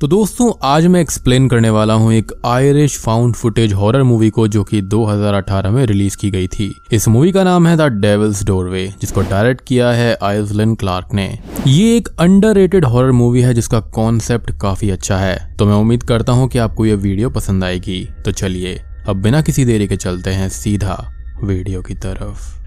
तो दोस्तों, आज मैं एक्सप्लेन करने वाला हूँ एक Irish found footage horror movie को जो कि 2018 में रिलीज़ की गई थी। इस मूवी का नाम है द डेविल्स डोरवे जिसको डायरेक्ट किया है आइसलैंड क्लार्क ने। ये एक अंडर हॉरर मूवी है, जिसका कॉन्सेप्ट काफ़ी अच्छा है। तो मैं उम्मीद करता हूँ कि आपको ये वीडियो पसंद आएगी। तो चलिए, अब बिना किसी देरी के चलते हैं सीधा वीडियो की तरफ़।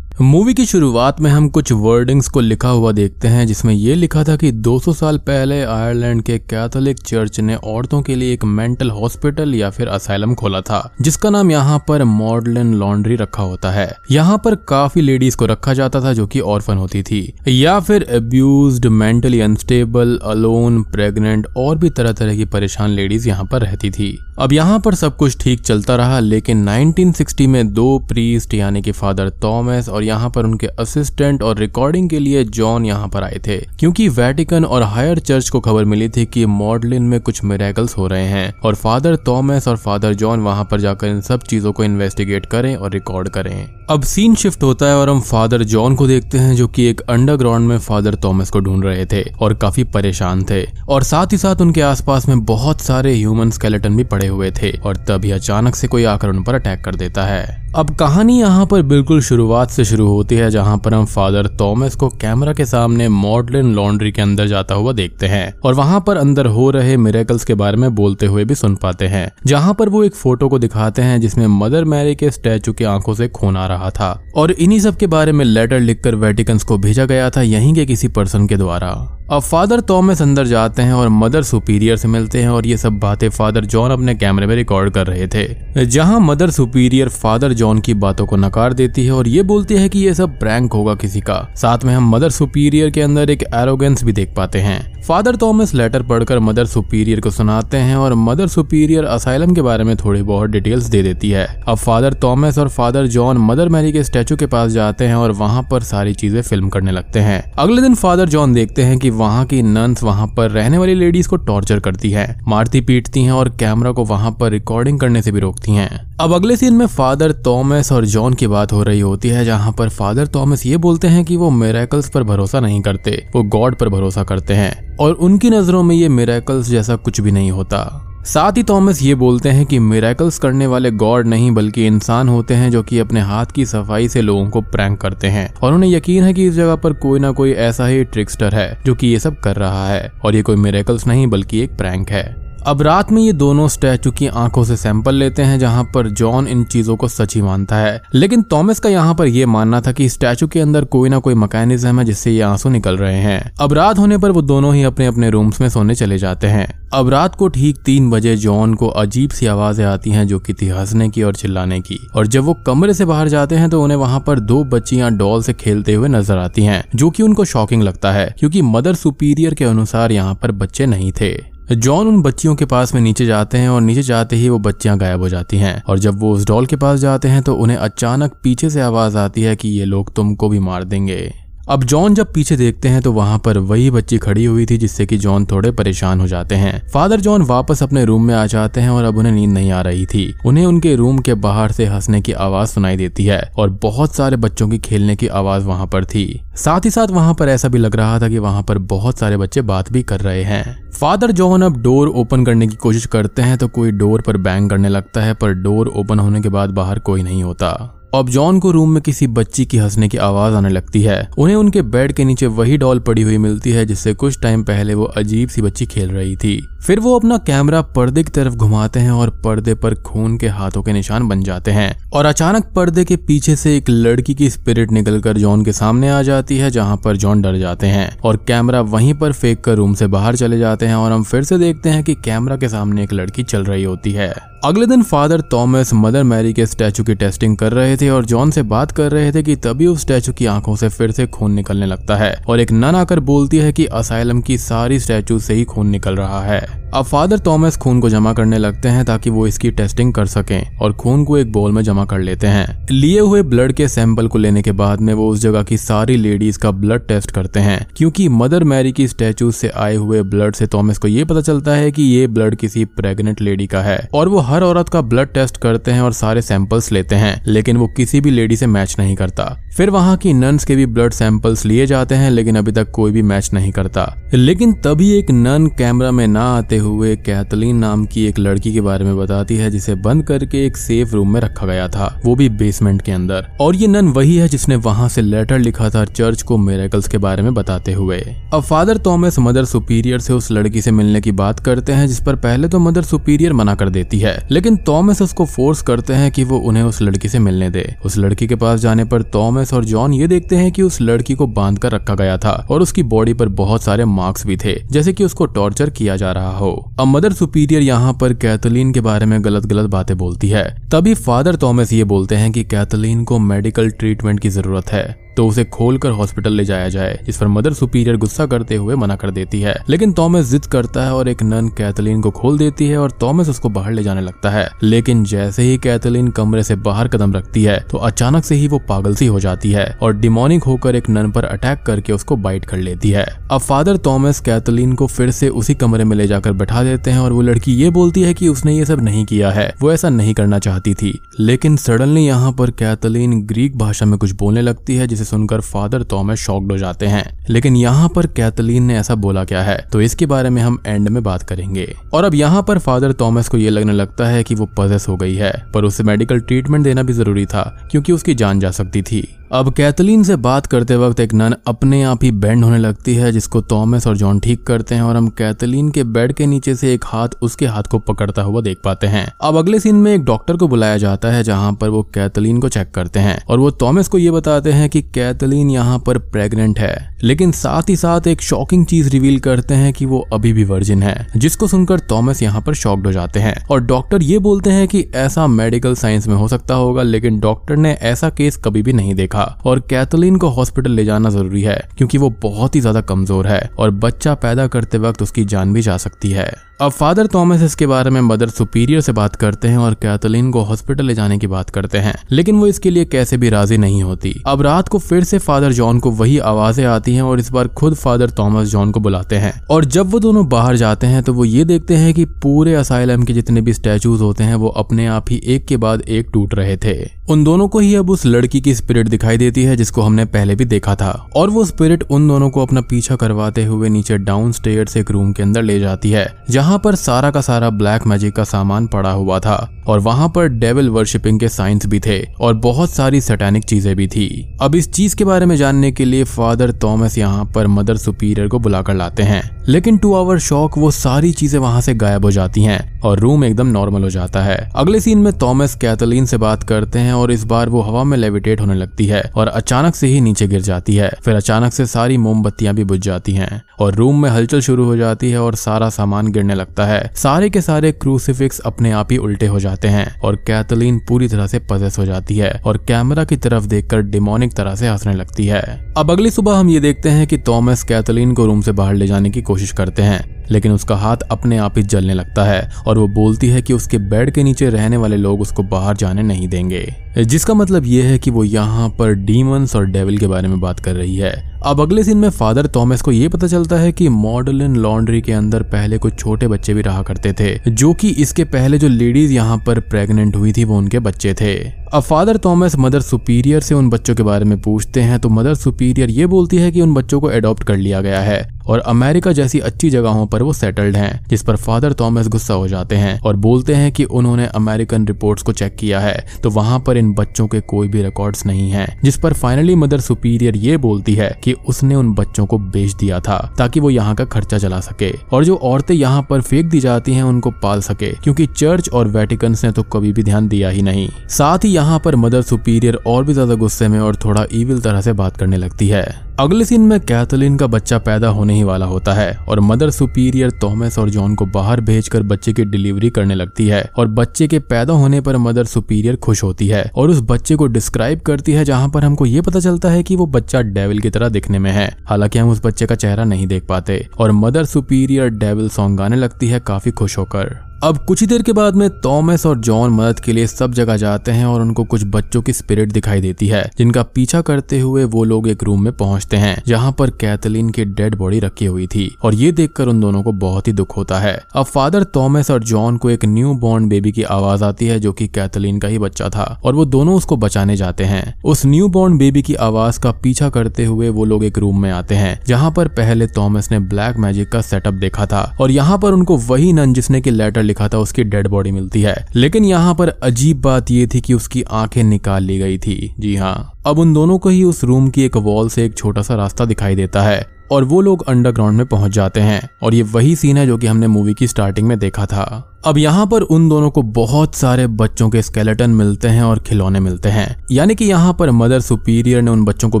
मूवी की शुरुआत में हम कुछ वर्डिंग्स को लिखा हुआ देखते हैं, जिसमें यह लिखा था कि 200 साल पहले आयरलैंड के कैथोलिक चर्च ने औरतों के लिए एक मेंटल हॉस्पिटल या फिर असाइलम खोला था, जिसका नाम यहाँ पर मॉडलिन लॉन्ड्री रखा होता है। यहाँ पर काफ़ी लेडीज़ को रखा जाता था जो कि ऑर्फन होती थी, या फिर abuse mentally unstable alone pregnant और भी तरह तरह की परेशान लेडीज़ यहाँ पर रहती थी। अब यहाँ पर सब कुछ ठीक चलता रहा, लेकिन 1960 में दो प्रीस्ट यानी कि फादर थॉमस और यहाँ पर उनके असिस्टेंट और रिकॉर्डिंग के लिए जॉन यहाँ पर आए थे, क्योंकि वेटिकन और हायर चर्च को खबर मिली थी कि मॉडलिन में कुछ मेरेकल्स हो रहे हैं, और फादर थॉमस और फादर जॉन वहाँ पर जाकर इन सब चीज़ों को इन्वेस्टिगेट करें और रिकॉर्ड करें। अब सीन शिफ्ट होता है और हम फादर जॉन को देखते हैं, जो कि एक अंडरग्राउंड में फादर थॉमस को ढूंढ रहे थे और काफ़ी परेशान थे। और साथ ही साथ उनके आसपास में बहुत सारे ह्यूमन स्केलेटन भी पड़े हुए थे और तभी अचानक से कोई आकर उन पर अटैक कर देता है। अब कहानी यहाँ पर बिल्कुल शुरुआत से शुरू होती है, जहाँ पर हम फादर थॉमस को कैमरा के सामने मॉडलिन लॉन्ड्री के अंदर जाता हुआ देखते हैं और वहाँ पर अंदर हो रहे मेरेकल्स के बारे में बोलते हुए भी सुन पाते हैं। जहाँ पर वो एक फ़ोटो को दिखाते हैं, जिसमें मदर मैरी के स्टैचू की आँखों से खून आ रहा था। और इन्हीं सब के बारे में लेटर लिखकर वेटिकन्स को भेजा गया था यहीं के किसी पर्सन के द्वारा। अब फादर थॉमस अंदर जाते हैं और मदर सुपीरियर से मिलते हैं और ये सब बातें फादर जॉन अपने कैमरे में रिकॉर्ड कर रहे थे। जहाँ मदर सुपीरियर फादर जॉन की बातों को नकार देती है और ये बोलती है कि ये सब प्रैंक होगा किसी का। साथ में हम मदर सुपीरियर के अंदर एक एरोगेंस भी देख पाते हैं। फादर थॉमस लेटर पढ़कर मदर सुपीरियर को सुनाते हैं और मदर सुपीरियर असाइलम के बारे में थोड़ी बहुत डिटेल्स दे देती है। अब फादर थॉमस और फादर जॉन मदर मैरी के स्टैचू के पास जाते हैं और वहाँ पर सारी चीज़ें फ़िल्म करने लगते हैं। अगले दिन फादर जॉन देखते हैं कि वहाँ की नंस वहाँ पर रहने वाली लेडीज़ को टॉर्चर करती है, मारती पीटती हैं और कैमरा को वहाँ पर रिकॉर्डिंग करने से भी रोकती हैं। अब अगले सीन में फादर थॉमस और जॉन की बात हो रही होती है, जहाँ पर फादर थॉमस ये बोलते हैं कि वो मेरेकल्स पर भरोसा नहीं करते, वो गॉड पर भरोसा करते हैं, और उनकी नज़रों में ये मेरेकल्स जैसा कुछ भी नहीं होता। साथ ही थॉमस ये बोलते हैं कि मेरेकल्स करने वाले गॉड नहीं, बल्कि इंसान होते हैं जो कि अपने हाथ की सफ़ाई से लोगों को प्रैंक करते हैं। और उन्हें यकीन है कि इस जगह पर कोई ना कोई ऐसा ही ट्रिक्स्टर है, जो कि ये सब कर रहा है। और ये कोई मेरेकल्स नहीं, बल्कि एक प्रैंक है। अब रात में ये दोनों स्टैचू की आँखों से सैंपल लेते हैं, जहाँ पर जॉन इन चीज़ों को सच ही मानता है। लेकिन थॉमस का यहाँ पर यह मानना था कि स्टैचू के अंदर कोई ना कोई मैकेनिज्म है, जिससे ये आँसू निकल रहे हैं। अब रात होने पर वो दोनों ही अपने अपने रूम्स में सोने चले जाते हैं। अब रात को ठीक तीन बजे जॉन को अजीब सी आवाज़ें आती हैं, जो कि थी हंसने की और चिल्लाने की। और जब वो कमरे से बाहर जाते हैं तो उन्हें वहाँ पर दो बच्चियाँ डॉल से खेलते हुए नज़र आती हैं, जो कि उनको शॉकिंग लगता है, क्योंकि मदर सुपीरियर के अनुसार यहाँ पर बच्चे नहीं थे। जॉन उन बच्चियों के पास में नीचे जाते हैं और नीचे जाते ही वो बच्चियाँ गायब हो जाती हैं। और जब वो उस डॉल के पास जाते हैं तो उन्हें अचानक पीछे से आवाज़ आती है कि ये लोग तुमको भी मार देंगे। अब जॉन जब पीछे देखते हैं तो वहाँ पर वही बच्ची खड़ी हुई थी जिससे कि जॉन थोड़े परेशान हो जाते हैं। फादर जॉन वापस अपने रूम में आ जाते हैं और अब उन्हें नींद नहीं आ रही थी। उन्हें उनके रूम के बाहर से हंसने की आवाज़ सुनाई देती है और बहुत सारे बच्चों की खेलने की आवाज़ वहाँ पर थी। साथ ही साथ वहाँ पर ऐसा भी लग रहा था कि वहाँ पर बहुत सारे बच्चे बात भी कर रहे हैं। फादर जॉन अब डोर ओपन करने की कोशिश करते हैं तो कोई डोर पर बैंग करने लगता है, पर डोर ओपन होने के बाद बाहर कोई नहीं होता। अब जॉन को रूम में किसी बच्ची की हंसने की आवाज़ आने लगती है। उन्हें उनके बेड के नीचे वही डॉल पड़ी हुई मिलती है, जिससे कुछ टाइम पहले वो अजीब सी बच्ची खेल रही थी। फिर वो अपना कैमरा पर्दे की तरफ़ घुमाते हैं और पर्दे पर खून के हाथों के निशान बन जाते हैं। और अचानक पर्दे के पीछे से एक लड़की की स्पिरिट निकलकर जॉन के सामने आ जाती है, जहाँ पर जॉन डर जाते हैं। और कैमरा वहीं पर फेंक कर रूम से बाहर चले जाते हैं और हम फिर से देखते हैं कि कैमरा के सामने एक लड़की चल रही होती है। अगले दिन फादर थॉमस, मदर मैरी के स्टैचू की टेस्टिंग कर रहे थे और जॉन से बात कर रहे थे कि तभी उस स्टैचू की आँखों से फिर से खून निकलने लगता है और एक नन आकर बोलती है कि असाइलम की सारी स्टैचू से ही खून निकल रहा है। अब फादर थॉमस खून को जमा करने लगते हैं ताकि वो इसकी टेस्टिंग कर सकें और खून को एक बोल में जमा कर लेते हैं। लिए हुए ब्लड के सैंपल को लेने के बाद में वो उस जगह की सारी लेडीज़ का ब्लड टेस्ट करते हैं, क्योंकि मदर मैरी की स्टेचू से आए हुए ब्लड से थॉमस को ये पता चलता है कि ये ब्लड किसी प्रेग्नेंट लेडी का है और वो हर औरत का ब्लड टेस्ट करते हैं और सारे सैंपल्स लेते हैं, लेकिन वो किसी भी लेडी से मैच नहीं करता। फिर वहाँ की नन्स के भी ब्लड सैंपल्स लिए जाते हैं, लेकिन अभी तक कोई भी मैच नहीं करता। लेकिन तभी एक नन कैमरा में ना आते हुए कैथलीन नाम की एक लड़की के बारे में बताती है, जिसे बंद करके एक सेफ़ रूम में रखा गया था, वो भी बेसमेंट के अंदर। और ये नन वही है जिसने वहाँ से लेटर लिखा था चर्च को मेरेकल्स के बारे में बताते हुए। अब फादर थॉमस मदर सुपीरियर से उस लड़की से मिलने की बात करते हैं, जिस पर पहले तो मदर सुपीरियर मना कर देती है। लेकिन थॉमस उसको फोर्स करते हैं कि वो उन्हें उस लड़की से मिलने दे। उस लड़की के पास जाने पर थॉमस और जॉन ये देखते हैं कि उस लड़की को बाँध कर रखा गया था और उसकी बॉडी पर बहुत सारे मार्क्स भी थे, जैसे कि उसको टॉर्चर किया जा रहा हो। अब मदर सुपीरियर यहाँ पर कैथलीन के बारे में गलत गलत बातें बोलती है। तभी फादर थॉमस ये बोलते हैं कि कैथलीन को मेडिकल ट्रीटमेंट की ज़रूरत है। तो उसे खोलकर हॉस्पिटल ले जाया जाए, जिस पर मदर सुपीरियर गुस्सा करते हुए मना कर देती है। लेकिन थॉमस जिद करता है और एक नन कैथलीन को खोल देती है और थॉमस उसको बाहर ले जाने लगता है। लेकिन जैसे ही कैथलीन कमरे से बाहर कदम रखती है तो अचानक से ही वो पागल सी हो जाती है और डिमोनिक होकर एक नन पर अटैक करके उसको बाइट कर लेती है। अब फादर थॉमस कैथलीन को फिर से उसी कमरे में ले जाकर बैठा देते हैं और वो लड़की ये बोलती है कि उसने ये सब नहीं किया है। वो ऐसा नहीं करना चाहती थी। लेकिन सडनली यहाँ पर कैथलीन ग्रीक भाषा में कुछ बोलने लगती है, जिसे सुनकर फादर थॉमस शॉक्ड हो जाते हैं। लेकिन यहाँ पर कैथलीन ने ऐसा बोला क्या है? तो इसके बारे में हम एंड में बात करेंगे। और अब यहाँ पर फादर थॉमस को ये लगने लगता है कि वो पजेस हो गई है। पर उसे मेडिकल ट्रीटमेंट देना भी ज़रूरी था, क्योंकि उसकी जान जा सकती थी। अब कैथलीन से बात करते वक्त एक नन अपने आप ही बैंड होने लगती है, जिसको थॉमस और जॉन ठीक करते हैं, और हम कैथलीन के बेड के नीचे से एक हाथ उसके हाथ को पकड़ता हुआ देख पाते हैं। अब अगले सीन में एक डॉक्टर को बुलाया जाता है, जहाँ पर वो कैथलीन को चेक करते हैं। और वो थॉमस को ये बताते हैं कि कैथलीन यहाँ पर प्रेग्नेंट है। लेकिन साथ ही साथ एक शॉकिंग चीज़ रिवील करते हैं कि वो अभी भी वर्जिन है, जिसको सुनकर थॉमस यहाँ पर शॉक्ड हो जाते हैं। और डॉक्टर ये बोलते हैं कि ऐसा मेडिकल साइंस में हो सकता होगा, लेकिन डॉक्टर ने ऐसा केस कभी भी नहीं देखा। और कैथलीन को हॉस्पिटल ले जाना ज़रूरी है, क्योंकि वो बहुत ही ज़्यादा कमज़ोर है और बच्चा पैदा करते वक्त उसकी जान भी जा सकती है। अब फादर थॉमस इसके बारे में मदर सुपीरियर से बात करते हैं और कैथलीन को हॉस्पिटल ले जाने की बात करते हैं। लेकिन वो इसके लिए कैसे भी राज़ी नहीं होती। अब रात को फिर से फादर जॉन को वही आवाज़ें आती हैं और इस बार खुद फादर थॉमस जॉन को बुलाते हैं। और जब वो दोनों बाहर जाते हैं तो वो ये देखते हैं कि पूरे असाइलम के जितने भी स्टैचूज होते हैं, वो अपने आप ही एक के बाद एक टूट रहे थे। उन दोनों को ही अब उस लड़की की स्पिरिट दिखाई देती है, जिसको हमने पहले भी देखा था। और वो स्पिरिट उन दोनों को अपना पीछा करवाते हुए नीचे डाउन स्टेयर एक रूम के अंदर ले जाती है, जहाँ पर सारा का सारा ब्लैक मैजिक का सामान पड़ा हुआ था। और वहाँ पर डेविल वर्शिपिंग के साइंस भी थे, और बहुत सारी सैटेनिक चीज़ें भी थी। अब इस चीज़ के बारे में जानने के लिए फादर थॉमस यहाँ पर मदर सुपीरियर को बुलाकर लाते हैं। लेकिन टू आवर शॉक वो सारी चीज़ें वहाँ से गायब हो जाती हैं और रूम एकदम नॉर्मल हो जाता है। अगले सीन में थॉमस कैथलीन से बात करते हैं और इस बार वो हवा में लेविटेट होने लगती है और अचानक से ही नीचे गिर जाती है। फिर अचानक से सारी मोमबत्तियाँ भी बुझ जाती हैं और रूम में हलचल शुरू हो जाती है और सारा सामान गिरने लगता है। सारे के सारे क्रूसिफिक्स अपने आप ही उल्टे हो जाते हैं और कैथलीन पूरी तरह से पजेस हो जाती है और कैमरा की तरफ़ देखकर डिमोनिक तरह से हंसने लगती है। अब अगली सुबह हम ये देखते हैं कि थॉमस कैथलीन को रूम से बाहर ले जाने की कोशिश करते हैं, लेकिन उसका हाथ अपने आप ही जलने लगता है, और वो बोलती है कि उसके बेड के नीचे रहने वाले लोग उसको बाहर जाने नहीं देंगे। जिसका मतलब ये है कि वो यहाँ पर डीमंस और डेविल के बारे में बात कर रही है। अब अगले सीन में फादर थॉमस को ये पता चलता है कि मॉडर्न लॉन्ड्री के अंदर पहले कुछ छोटे बच्चे भी रहा करते थे, जो कि इसके पहले जो लेडीज़ यहाँ पर प्रेग्नेंट हुई थी वो उनके बच्चे थे। अब फादर थॉमस मदर सुपीरियर से उन बच्चों के बारे में पूछते हैं तो मदर सुपीरियर ये बोलती है कि उन बच्चों को अडॉप्ट कर लिया गया है और अमेरिका जैसी अच्छी जगहों पर वो सेटल्ड हैं, जिस पर फादर थॉमस गुस्सा हो जाते हैं और बोलते हैं कि उन्होंने अमेरिकन रिपोर्ट्स को चेक किया है तो वहाँ पर इन बच्चों के कोई भी रिकॉर्ड्स नहीं हैं, जिस पर फाइनली मदर सुपीरियर ये बोलती है कि उसने उन बच्चों को बेच दिया था, ताकि वो यहाँ का खर्चा चला सके और जो औरतें यहाँ पर फेंक दी जाती है उनको पाल सके, क्यूँकी चर्च और वेटिकन ने तो कभी भी ध्यान दिया ही नहीं। साथ ही यहाँ पर मदर सुपीरियर और भी ज़्यादा गुस्से में और थोड़ा ईविल तरह से बात करने लगती है। अगले सीन में कैथलिन का बच्चा पैदा होने ही वाला होता है और मदर सुपीरियर थॉमस और जॉन को बाहर भेजकर बच्चे की डिलीवरी करने लगती है और बच्चे के पैदा होने पर मदर सुपीरियर खुश होती है और उस बच्चे को डिस्क्राइब करती है, जहाँ पर हमको ये पता चलता है कि वो बच्चा डेविल की तरह दिखने में है। हालाँकि हम उस बच्चे का चेहरा नहीं देख पाते और मदर सुपीरियर डेविल सॉन्ग गाने लगती है काफ़ी खुश होकर। अब कुछ ही देर के बाद में थॉमस और जॉन मदद के लिए सब जगह जाते हैं और उनको कुछ बच्चों की स्पिरिट दिखाई देती है, जिनका पीछा करते हुए वो लोग एक रूम में पहुँचते हैं। जहाँ पर कैथलीन की डेड बॉडी रखी हुई थी और ये देखकर उन दोनों को बहुत ही दुख होता है। अब फादर थॉमस और जॉन को एक न्यू बॉर्न बेबी की आवाज़ आती है जो की कैथलीन का ही बच्चा था और वो दोनों उसको बचाने जाते हैं। उस न्यू बॉर्न बेबी की आवाज़ का पीछा करते हुए वो लोग एक रूम में आते हैं, जहाँ पर पहले थॉमस ने ब्लैक मैजिक का सेटअप देखा था और यहाँ पर उनको वही नन जिसने की लेटर लिखा था उसकी डेड बॉडी मिलती है। लेकिन यहाँ पर अजीब बात ये थी कि उसकी आँखें निकाल ली गई थी। जी हाँ। अब उन दोनों को ही उस रूम की एक वॉल से एक छोटा सा रास्ता दिखाई देता है, और वो लोग अंडरग्राउंड में पहुँच जाते हैं, और ये वही सीन है जो कि हमने मूवी की स्टार्टिंग में देखा था। अब यहाँ पर उन दोनों को बहुत सारे बच्चों के स्केलेटन मिलते हैं और खिलौने मिलते हैं। यानी कि यहाँ पर मदर सुपीरियर ने उन बच्चों को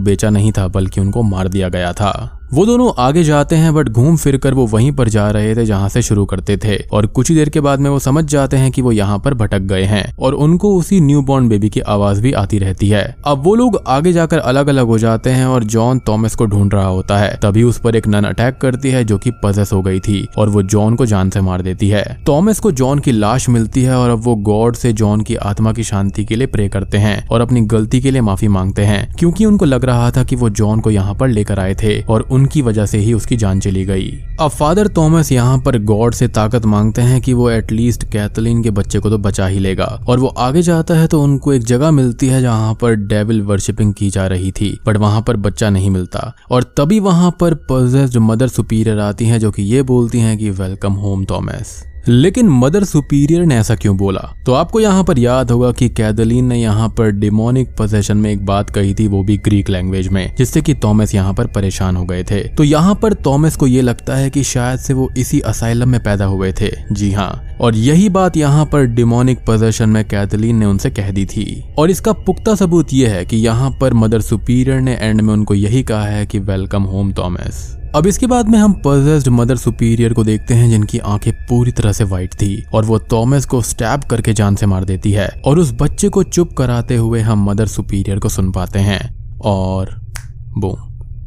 बेचा नहीं था, बल्कि उनको मार दिया गया था। वो दोनों आगे जाते हैं बट घूम फिर कर वो वहीं पर जा रहे थे जहाँ से शुरू करते थे। और कुछ ही देर के बाद में वो समझ जाते हैं कि वो यहाँ पर भटक गए हैं। और उनको उसी न्यू बॉर्न बेबी की आवाज़ भी आती रहती है। अब वो लोग आगे जाकर अलग अलग हो जाते हैं और जॉन थॉमस को ढूंढ रहा होता है। तभी उस पर एक नन अटैक करती है जो की पजस हो गई थी और वो जॉन को जान से मार देती है। थॉमस को जॉन की लाश मिलती है और अब वो गॉड से जॉन की आत्मा की शांति के लिए प्रे करते हैं और अपनी गलती के लिए माफ़ी मांगते हैं। क्योंकि उनको लग रहा था कि वो जॉन को यहाँ पर लेकर आए थे और उनकी वजह से ही उसकी जान चली गई। अब फादर थॉमस यहाँ पर गॉड से ताकत मांगते हैं कि वो एटलीस्ट कैथलीन के बच्चे को तो बचा ही लेगा। और वो आगे जाता है तो उनको एक जगह मिलती है जहाँ पर डेविल वर्शिपिंग की जा रही थी बट वहाँ पर बच्चा नहीं मिलता। और तभी वहाँ पर पजेस्ड मदर सुपीरियर आती हैं जो कि ये बोलती हैं कि वेलकम होम थॉमस लेकिन मदर सुपीरियर ने ऐसा क्यों बोला? तो आपको यहाँ पर याद होगा कि कैदलीन ने यहाँ पर डिमोनिक पोजेशन में एक बात कही थी, वो भी ग्रीक लैंग्वेज में, जिससे कि थॉमस यहाँ पर परेशान हो गए थे। तो यहाँ पर थॉमस को ये लगता है कि शायद से वो इसी असाइलम में पैदा हुए थे। जी हाँ और यही बात यहाँ पर डिमोनिक पोजेशन में कैदलीन ने उनसे कह दी थी। और इसका पुख्ता सबूत यह है कि यहाँ पर मदर सुपीरियर ने एंड में उनको यही कहा है कि वेलकम होम थॉमस अब इसके बाद में हम पजेस्ड मदर सुपीरियर को देखते हैं, जिनकी आँखें पूरी तरह से व्हाइट थी, और वो थॉमस को स्टैब करके जान से मार देती है, और उस बच्चे को चुप कराते हुए हम मदर सुपीरियर को सुन पाते हैं, और बूम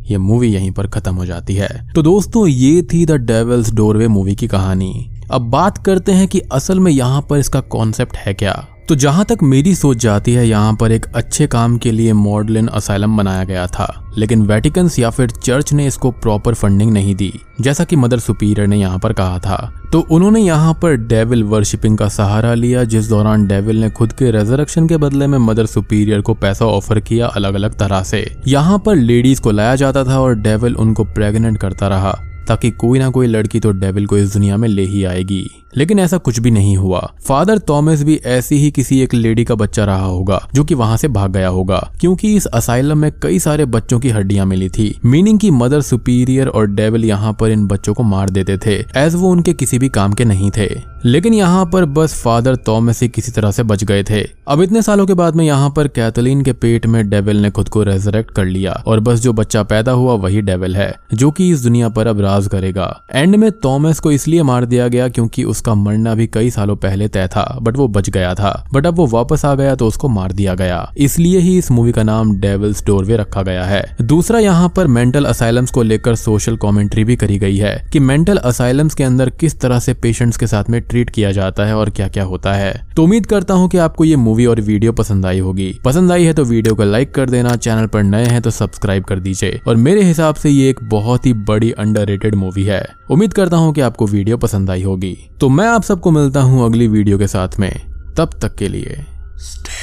ये मूवी यहीं पर खत्म हो जाती है। तो दोस्तों, ये थी द डेवल्स डोरवे मूवी की कहानी। अब बात करते हैं कि असल में यहाँ पर इसका कॉन्सेप्ट है क्या। तो जहाँ तक मेरी सोच जाती है, यहाँ पर एक अच्छे काम के लिए मॉडलिन असाइलम बनाया गया था, लेकिन वेटिकन्स या फिर चर्च ने इसको प्रॉपर फंडिंग नहीं दी, जैसा कि मदर सुपीरियर ने यहाँ पर कहा था। तो उन्होंने यहाँ पर डेविल वर्शिपिंग का सहारा लिया, जिस दौरान डेविल ने खुद के रेजरक्शन के बदले में मदर सुपीरियर को पैसा ऑफ़र किया अलग अलग तरह से। यहाँ पर लेडीज़ को लाया जाता था और डेविल उनको प्रेग्नेंट करता रहा। ताकि कोई ना कोई लड़की तो डेविल को इस दुनिया में ले ही आएगी। लेकिन ऐसा कुछ भी नहीं हुआ। फादर थॉमस भी ऐसी ही किसी एक लेडी का बच्चा रहा होगा, जो कि वहाँ से भाग गया होगा, क्योंकि इस असाइलम में कई सारे बच्चों की हड्डियाँ मिली थी। मीनिंग की मदर सुपीरियर और डेविल यहाँ पर इन बच्चों को मार देते थे एज वो उनके किसी भी काम के नहीं थे। लेकिन यहाँ पर बस फादर थॉमस ही किसी तरह से बच गए थे। अब इतने सालों के बाद में यहाँ पर कैथलीन के पेट में डेविल ने खुद को रेजरेक्ट कर लिया, और बस जो बच्चा पैदा हुआ वही डेविल है, जो कि इस दुनिया पर अब राज करेगा। एंड में थॉमस को इसलिए मार दिया गया क्योंकि उसका मरना भी कई सालों पहले तय था, बट वो बच गया था। बट अब वो वापस आ गया तो उसको मार दिया गया। इसलिए ही इस मूवी का नाम डेविल्स डोरवे रखा गया है। दूसरा यहाँ पर मेंटल असाइलम्स को लेकर सोशल कॉमेंट्री भी करी गई है कि मेंटल असाइलम्स के अंदर किस तरह से पेशेंट्स के साथ में ट्रीट किया जाता है और क्या क्या होता है। तो उम्मीद करता हूँ कि आपको ये मूवी और वीडियो पसंद आई होगी। पसंद आई है तो वीडियो को लाइक कर देना, चैनल पर नए हैं तो सब्सक्राइब कर दीजिए। और मेरे हिसाब से ये एक बहुत ही बड़ी अंडर मूवी है। उम्मीद करता हूँ कि आपको वीडियो पसंद आई होगी। तो मैं आप सबको मिलता हूँ अगली वीडियो के साथ में। तब तक के लिए। स्टे